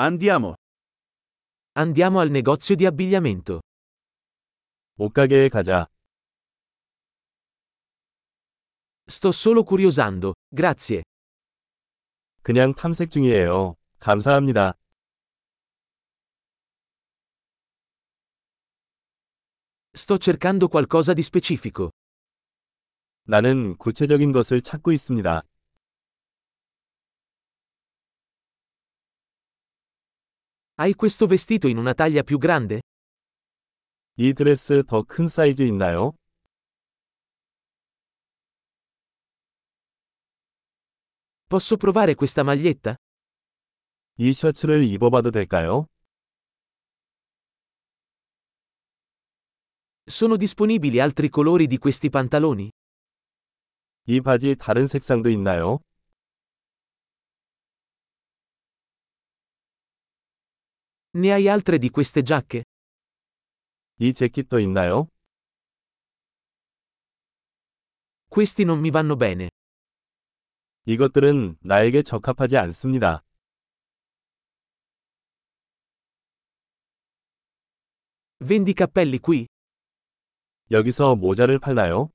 Andiamo. Andiamo al negozio di abbigliamento. 옷가게에 가자. Sto solo curiosando, grazie. 그냥 탐색 중이에요. 감사합니다. Sto cercando qualcosa di specifico. 나는 구체적인 것을 찾고 있습니다. Hai questo vestito in una taglia più grande? 이 드레스 더 큰 사이즈 있나요? Posso provare questa maglietta? 이 셔츠를 입어봐도 될까요? Sono disponibili altri colori di questi pantaloni? 이 바지 다른 색상도 있나요? Ne hai altre di queste giacche? 이 재킷도 있나요? Questi non mi vanno bene. 이것들은 나에게 적합하지 않습니다. Vendi cappelli qui? 여기서 모자를 팔나요?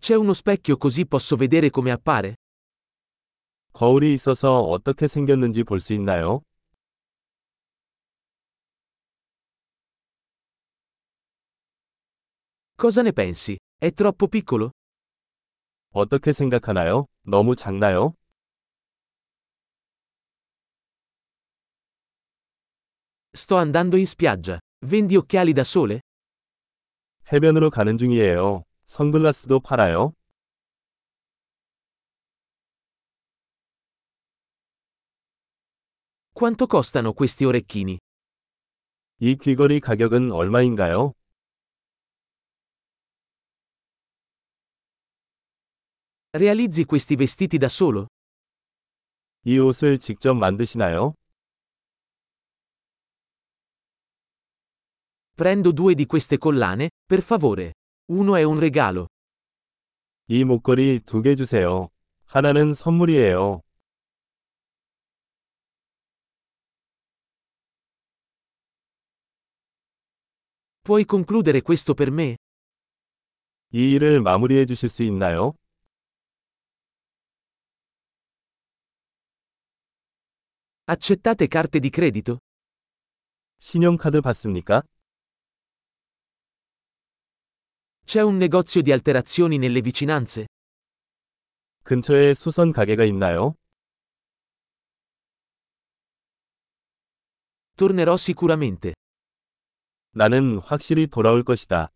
C'è uno specchio così posso vedere come appare? 거울이 있어서 어떻게 생겼는지 볼 수 있나요? Cosa ne pensi? È troppo piccolo? 어떻게 생각하나요? 너무 작나요? Sto andando in spiaggia. Vendi occhiali da sole? 해변으로 가는 중이에요. 선글라스도 팔아요? Quanto costano questi orecchini? 이 귀걸이 가격은 얼마인가요? Realizzi questi vestiti da solo? 이 옷을 직접 만드시나요? Prendo due di queste collane, per favore. Uno è un regalo. 이 목걸이 두 개 주세요. 하나는 선물이에요. Puoi concludere questo per me? 이 일을 마무리해 주실 수 있나요? Accettate carte di credito? 신용카드 받습니까? C'è un negozio di alterazioni nelle vicinanze? 근처에 수선 가게가 있나요? Tornerò sicuramente. 나는 확실히 돌아올 것이다.